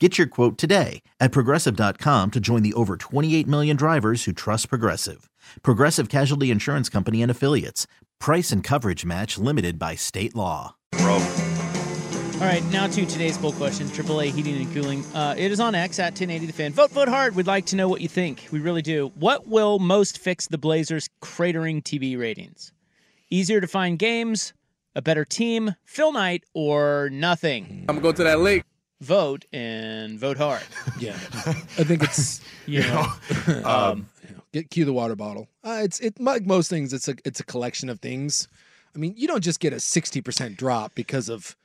Get your quote today at progressive.com to join the over 28 million drivers who trust Progressive. Progressive Casualty Insurance Company and Affiliates. Price and coverage match limited by state law. All right, now to today's poll question AAA heating and cooling. Uh, it is on X at 1080 The Fan. Vote, vote hard. We'd like to know what you think. We really do. What will most fix the Blazers' cratering TV ratings? Easier to find games, a better team, Phil Knight, or nothing? I'm gonna go to that lake. Vote and vote hard. Yeah, I think it's You know, um, get cue the water bottle. Uh, it's it like most things. It's a it's a collection of things. I mean, you don't just get a sixty percent drop because of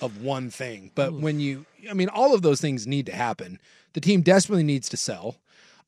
of one thing. But when you, I mean, all of those things need to happen. The team desperately needs to sell.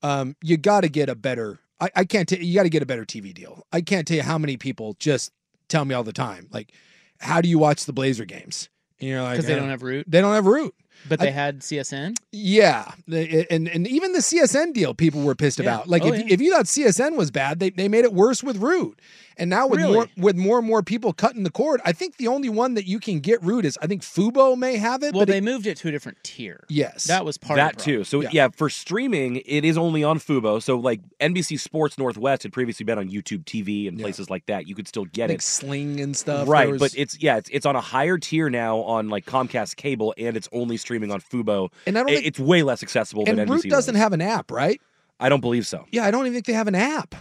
Um, you got to get a better. I, I can't. T- you got to get a better TV deal. I can't tell you how many people just tell me all the time, like, how do you watch the Blazer games? And you're like, because they don't have root, They don't have root. But I- they had CSN. Yeah, and and even the CSN deal, people were pissed Yeah. about. Like Oh, if, yeah. if you thought CSN was bad, they, they made it worse with Root. And now with Really? more with more and more people cutting the cord, I think the only one that you can get Root is I think Fubo may have it. Well, but they it- moved it to a different tier. yes, That was part that of the too. So Yeah. yeah. for streaming, it is only on Fubo. So like NBC Sports Northwest had previously been on YouTube TV and Yeah. places like that. You could still get it. like it. Sling and stuff. Right, was- but it's yeah, it's, it's on a higher tier now on like Comcast cable, and it's only streaming on Fubo. and I don't It- think it's way less accessible and than Root NBC. doesn't was. have an app, right? I don't believe so. Yeah, I don't even think they have an app.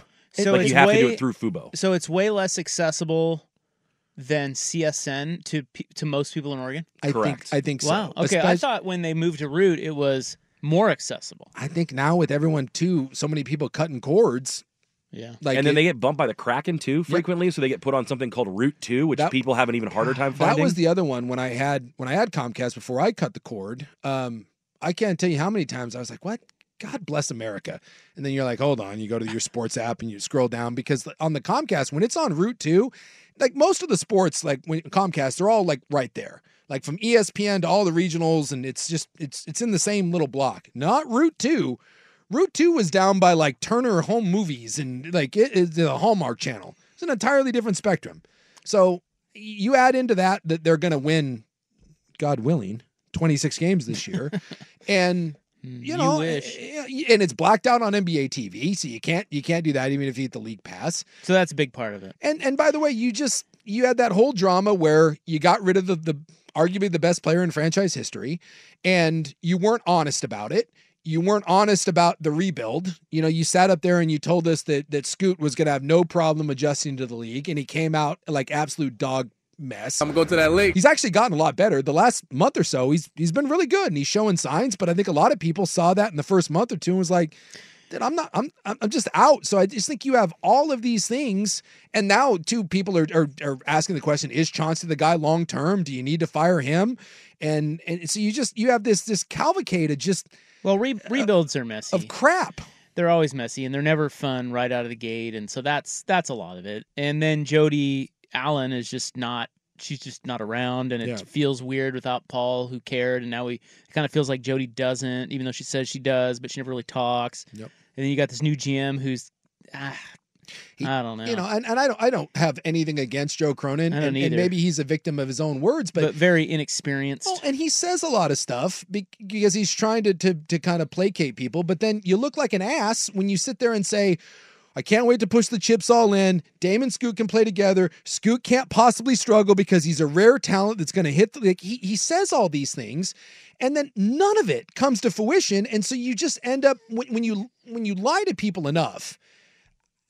So but it's you have to do it through Fubo. So it's way less accessible than CSN to to most people in Oregon. I Correct. think I think so. Wow. Okay, I thought when they moved to Root, it was more accessible. I think now with everyone too, so many people cutting cords. Yeah. Like and then it- they get bumped by the Kraken too frequently, so they get put on something called Root Two, which That- people have an even harder time finding. That was the other one when I had when I had Comcast before I cut the cord. Um, I can't tell you how many times I was like, "What? God bless America!" And then you're like, "Hold on." You go to your sports app and you scroll down because on the Comcast when it's on Root Two, like most of the sports, like when Comcast, they're all like right there, like from ESPN to all the regionals, and it's just it's it's in the same little block. Not Root Two. Root Two was down by like Turner Home Movies and like it is the Hallmark Channel. It's an entirely different spectrum. So you add into that that they're going to win, God willing, 26 games this year, and you know, wish. eh, and it's blacked out on NBA TV, so you can't you can't do that even if you get the league pass. So that's a big part of it. And and by the way, you just you had that whole drama where you got rid of the the arguably the best player in franchise history, and you weren't honest about it. You weren't honest about the rebuild. You know, you sat up there and you told us that that Scoot was going to have no problem adjusting to the league, and he came out like absolute dog mess. I'm gonna go to that lake. He's actually gotten a lot better. The last month or so, he's he's been really good and he's showing signs. But I think a lot of people saw that in the first month or two and was like, "Dude, I'm not. I'm I'm I'm just out." So I just think you have all of these things, and now two people are are, are asking the question: Is Chauncey the guy long term? Do you need to fire him? And and so you just you have this this cavalcade of just Well, re- uh, rebuilds are messy. of crap. they're always messy and they're never fun right out of the gate, and so that's that's a lot of it. And then Jody Allen is just not. She's just not around, and it Yeah. feels weird without Paul, who cared. And now we it kind of feels like Jody doesn't, even though she says she does, but she never really talks. Yep. And then you got this new GM who's, ah, He- I don't know, You know, and, and I don't I don't have anything against Joe Cronin, I don't and, and maybe he's a victim of his own words, but, very inexperienced. Well, and he says a lot of stuff because he's trying to, to to kind of placate people. But then you look like an ass when you sit there and say, I can't wait to push the chips all in. Dame and Scoot can play together. Scoot can't possibly struggle because he's a rare talent that's going to hit. The, like he he says all these things, and then none of it comes to fruition. And so you just end up when, when you when you lie to people enough,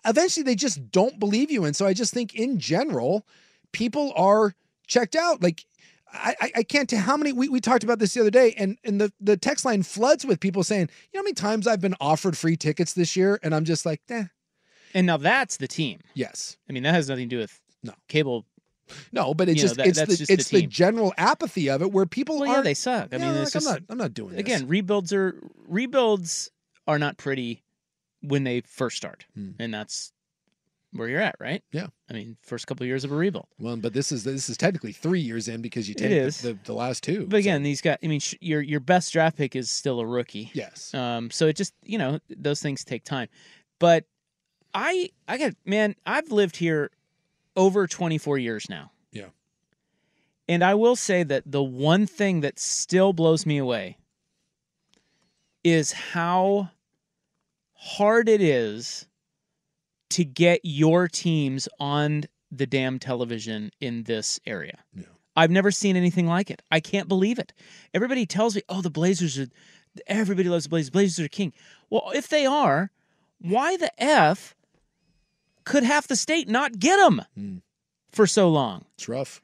eventually they just don't believe you. And so I just think in general, people are checked out. Like I, I- can't tell how many we, we talked about this the other day, and and the the text line floods with people saying, you know how many times I've been offered free tickets this year, and I'm just like, eh, And now that's the team. yes, I mean, that has nothing to do with No. cable. no, but it's You know, just that- it's the just it's the, team. general apathy of it where people Well, aren't. they suck. I Yeah, mean, it's like, just I'm not I'm not doing this again rebuilds are rebuilds are not pretty when they first start, Hmm. and that's where you're at, right? Yeah. I mean, first couple of years of a rebuild. Well, but this is this is technically three years in because you take the- The, the last two. But again, so, these guys. I mean, sh- your your best draft pick is still a rookie. yes, Um, so it just you know those things take time, but I I got man I've lived here over 24 years now. Yeah. And I will say that the one thing that still blows me away is how hard it is to get your teams on the damn television in this area. Yeah. I've never seen anything like it. I can't believe it. Everybody tells me, "Oh, the Blazers are everybody loves the Blazers. Blazers are king." Well, if they are, why the f could half the state not get them Hmm. for so long? it's rough.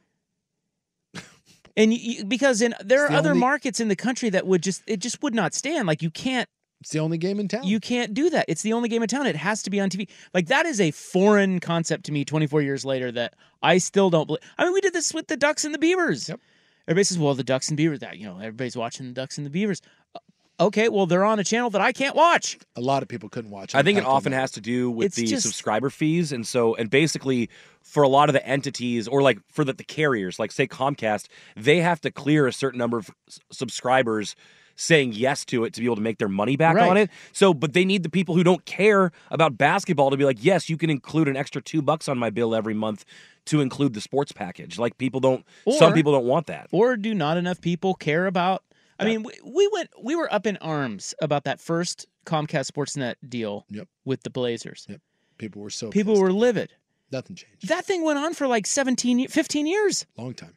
And you- because in there It's are the other only- markets in the country that would just it just would not stand. Like you can't It's the only game in town. you can't do that. It's the only game in town. It has to be on TV. Like that is a foreign concept to me. Twenty four years later, that I still don't believe. I mean, we did this with the Ducks and the Beavers. Yep. Everybody says, "Well, the Ducks and Beavers." That you know, everybody's watching the Ducks and the Beavers. Okay, well, they're on a channel that I can't watch. a lot of people couldn't watch. I think it often Network. has to do with It's the just- subscriber fees, and so and basically for a lot of the entities or like for the, the carriers, like say Comcast, they have to clear a certain number of s- subscribers saying yes to it to be able to make their money back Right. on it. So, but they need the people who don't care about basketball to be like, yes, you can include an extra two bucks on my bill every month to include the sports package. Like people don't, some people don't want that. Or do not enough people care about? I mean, we, we went, we were up in arms about that first Comcast Sportsnet deal Yep. with the Blazers. Yep. People were so People pissed. were livid. nothing changed. That thing went on for like 17, 15 years, Long time.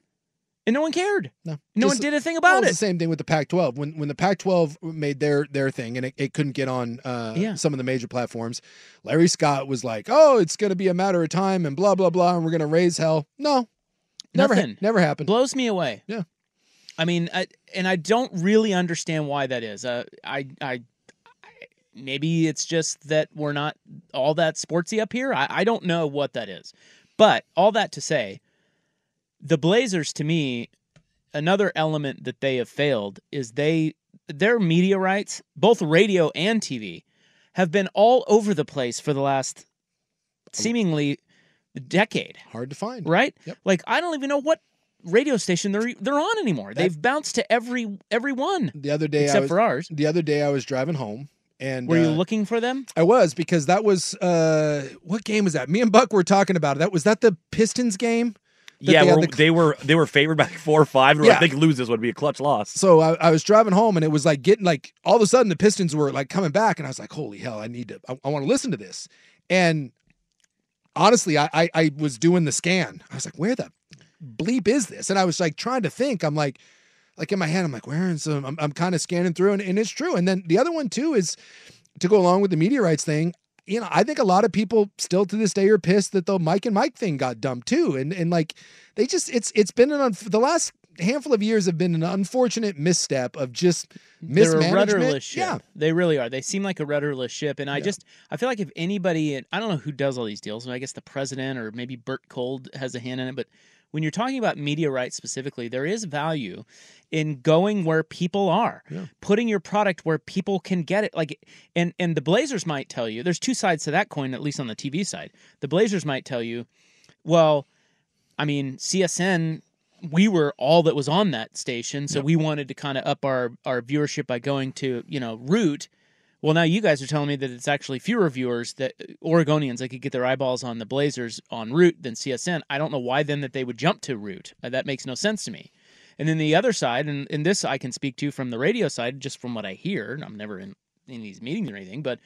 and no one cared. No, No Just- one did a thing about it it. the same thing with the Pac-12. When when the Pac-12 made their their thing and it, it couldn't get on uh, Yeah. some of the major platforms, Larry Scott was like, "Oh, it's going to be a matter of time and blah blah blah, and we're going to raise hell." No, never ha- Nothing. never happened. blows me away. Yeah. I mean, I, and I don't really understand why that is. Uh, I, I, I- maybe it's just that we're not all that sportsy up here. I, I don't know what that is, but all that to say, the Blazers to me, another element that they have failed is they their media rights, both radio and TV, have been all over the place for the last seemingly decade Hard to find. right? Yep. Like I don't even know what radio station they're they're on anymore. They've bounced to every every one The other day, I except was, for ours. the other day I was driving home, and Were you uh, looking for them? I was because that was uh, what game was that? Me and Buck were talking about it. That was that the Pistons game. Yeah, they the- they were they were favored by like four or five. and Yeah. I think lose this would be a clutch loss. So I, I was driving home, and it was like getting like all of a sudden the Pistons were like coming back, and I was like, "Holy hell! I need to. I, I want to listen to this." And honestly, I, I I was doing the scan. I was like, "Where the bleep is this?" And I was like trying to think. I'm like, like in my head, I'm like, "Where?" And so I'm, I'm kind of scanning through, and, and it's true. And then the other one too is to go along with the media rights thing. You know, I think a lot of people still to this day are pissed that the Mike and Mike thing got dumped too, and and like they just it's it's been an unf- the last handful of years have been an unfortunate misstep of just They're a mismanagement. rudderless ship. Yeah, They really are. They seem like a rudderless ship, and I Yeah. just I feel like if anybody, I don't know who does all these deals. I guess the president or maybe Bert Kolde has a hand in it, but. When you're talking about media rights specifically, there is value in going where people are, Yeah. putting your product where people can get it. Like, and and the Blazers might tell you, there's two sides to that coin, at least on the TV side. The Blazers might tell you, well, I mean, CSN, we were all that was on that station, so we wanted to kind of up our our viewership by going to you know Root. Well, now you guys are telling me that it's actually fewer viewers that Oregonians that could get their eyeballs on the Blazers on Root than CSN. I don't know why then that they would jump to Root. Uh, That makes no sense to me. And then the other side, and, and this I can speak to from the radio side, just from what I hear. I'm never in any of these meetings or anything, but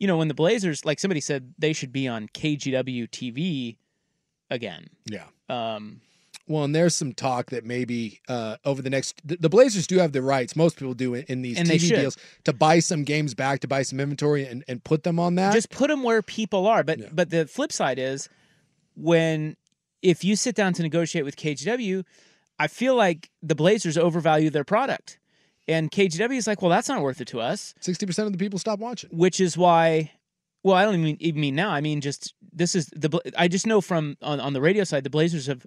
you know, when the Blazers, like somebody said, they should be on KGW TV again. Yeah. Um, Well, and there's some talk that maybe uh, over the next, the, the Blazers do have the rights. Most people do in, in these And TV deals to buy some games back, to buy some inventory, and, and put them on that. just put them where people are. But Yeah. but the flip side is when if you sit down to negotiate with KGW, I feel like the Blazers overvalue their product, and KGW is like, well, that's not worth it to us. Sixty percent of the people stop watching. which is why well i don't even, even mean now i mean just this is the i just know from on, on the radio side the blazers have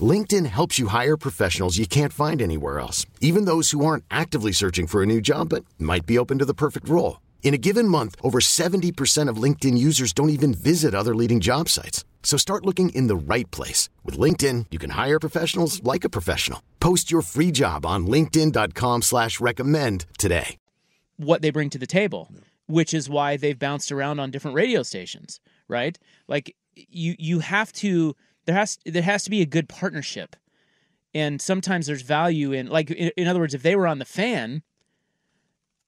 LinkedIn helps you hire professionals you can't find anywhere else, even those who aren't actively searching for a new job but might be open to the perfect role. In a given month, over 70% of LinkedIn users don't even visit other leading job sites. So start looking in the right place. With LinkedIn, you can hire professionals like a professional. Post your free job on linkedin.com slash recommend today. what they bring to the table, which is why they've bounced around on different radio stations, right? Like you you have to there has there has to be a good partnership. And sometimes there's value in like in, in other words if they were on the fan,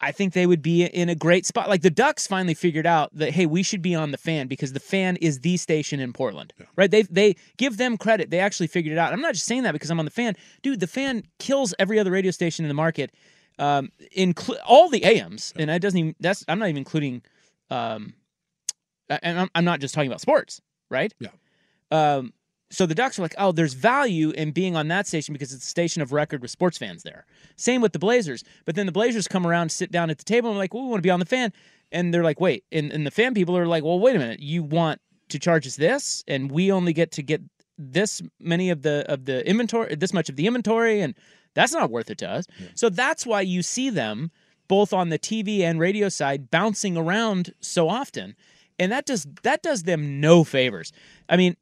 I think they would be in a great spot. Like the Ducks finally figured out that hey, we should be on the fan because the fan is the station in Portland. Right? They they give them credit. They actually figured it out. I'm not just saying that because I'm on the fan. Dude, the fan kills every other radio station in the market. Um include all the AMs and that doesn't even that's I'm not even including um and I'm, I'm not just talking about sports, right? Yeah. Um so the Ducks are like, oh, there's value in being on that station because it's a station of record with sports fans there. Same with the Blazers. But then the Blazers come around, sit down at the table, and are like, well, we want to be on the fan. And they're like, wait. And, and the fan people are like, well, wait a minute. You want to charge us this, and we only get to get this many of the of the inventory, this much of the inventory, and that's not worth it to us. So that's why you see them both on the TV and radio side bouncing around so often, and that does that does them no favors. I mean,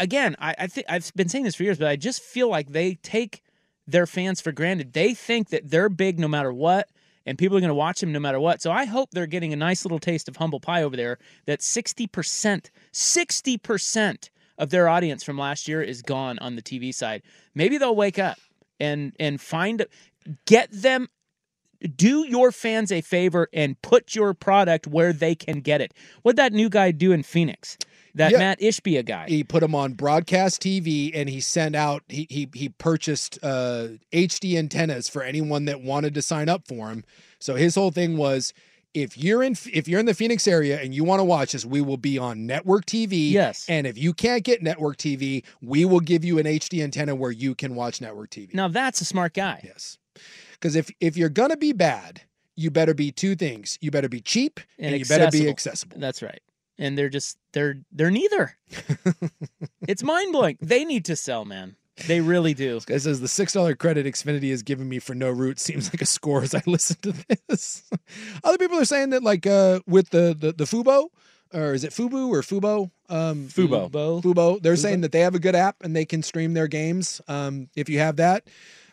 again, I, I think I've been saying this for years, but I just feel like they take their fans for granted. They think that they're big no matter what, and people are going to watch them no matter what. So I hope they're getting a nice little taste of humble pie over there. That sixty percent, sixty percent of their audience from last year is gone on the TV side. Maybe they'll wake up and and find get them do your fans a favor and put your product where they can get it. What'd that new guy do in Phoenix? That Yeah. Matt Ishbia guy. He put him on broadcast TV, and he sent out. He he he purchased uh, HD antennas for anyone that wanted to sign up for him. So his whole thing was, if you're in if you're in the Phoenix area and you want to watch us, we will be on network TV. Yes. And if you can't get network TV, we will give you an HD antenna where you can watch network TV. Now that's a smart guy. Yes. Because if if you're gonna be bad, you better be two things. You better be cheap and, And you better be accessible. accessible. That's right. And they're just they're they're neither. it's mind blowing. They need to sell, man. They really do. This guy says the six dollar credit Xfinity has given me for no root seems like a score as I listen to this. Other people are saying that like uh with the the, the Fubo or is it Fubu or Fubo? Um, Fubo. Bo. Fubo. They're saying that they have a good app and they can stream their games. Um, if you have that.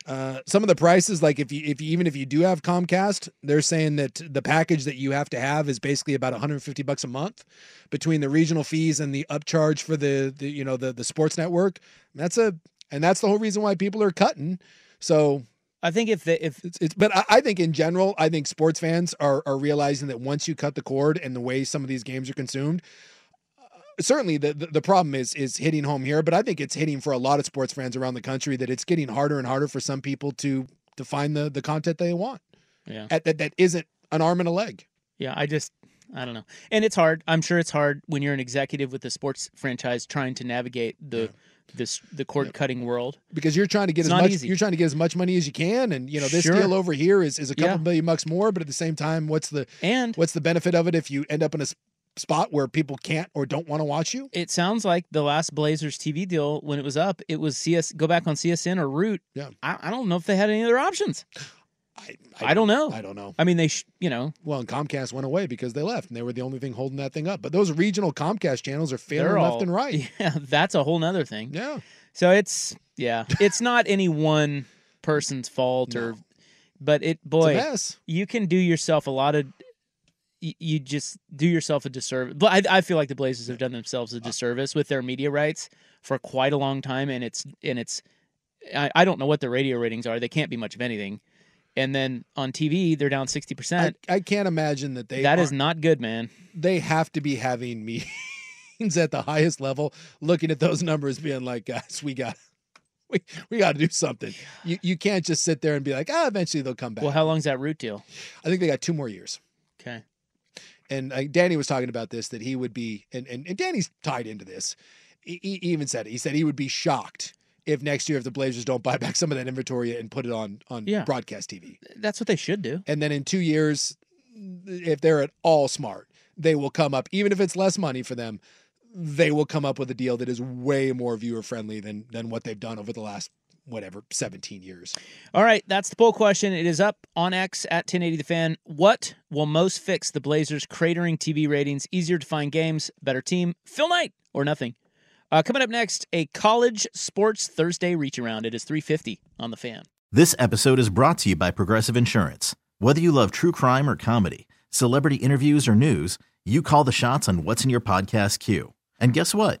Uh, some of the prices, like if you if you, even if you do have Comcast, they're saying that the package that you have to have is basically about 150 bucks a month between the regional fees and the upcharge for the, the you know the the sports network. That's a and that's the whole reason why people are cutting. So I think if the, if it's, it's but I, I think in general, I think sports fans are are realizing that once you cut the cord and the way some of these games are consumed, certainly the, the the problem is is hitting home here. But I think it's hitting for a lot of sports fans around the country that it's getting harder and harder for some people to to find the the content they want. Yeah. At, that that isn't an arm and a leg. Yeah, I just I don't know. And it's hard. I'm sure it's hard when you're an executive with a sports franchise trying to navigate the this the cord cutting world. because you're trying to get It's as much easy. you're trying to get as much money as you can and you know this Sure. deal over here is, is a couple Yeah. million bucks more but at the same time what's the And what's the benefit of it if you end up in a spot where people can't or don't want to watch you it sounds like the last Blazers TV deal when it was up, it was CS go back on CSN or Root. Yeah. I, I don't know if they had any other options. I, I don't know. I don't know I mean, they sh- you know well and Comcast went away because they left and they were the only thing holding that thing up but those regional Comcast channels are failing they're left and right Yeah, that's a whole nother thing. yeah So it's yeah, it's not any one person's fault or, but it boy, you can do yourself a lot of. You you just do yourself a disservice. But I, I feel like the Blazers have done themselves a disservice with their media rights for quite a long time, and it's and it's. I, I don't know what the radio ratings are. They can't be much of anything. And then on TV, they're down sixty percent. I can't imagine that they That is aren't- good, man. they have to be having meetings at the highest level looking at those numbers being like guys we got we, we got to do something you you can't just sit there and be like ah eventually they'll come back Well, how long's that root deal? i think they got two more years. And uh, danny was talking about this that he would be and, and, and danny's tied into this he, he even said it he said he would be shocked if next year if the blazers don't buy back some of that inventory and put it on on Yeah. broadcast tv That's what they should do. and then in two years, if they're at all smart, they will come up, even if it's less money for them, they will come up with a deal that is way more viewer friendly than than what they've done over the last whatever 17 years. All right, that's the poll question. It is up on X at 1080 The Fan. What will most fix the Blazers' cratering TV ratings? Easier to find games, better team, Phil Knight, or nothing? Uh, coming up next, a college sports Thursday reach around. It is 350 on The Fan. This episode is brought to you by Progressive Insurance. Whether you love true crime or comedy, celebrity interviews or news, you call the shots on what's in your podcast queue. And guess what?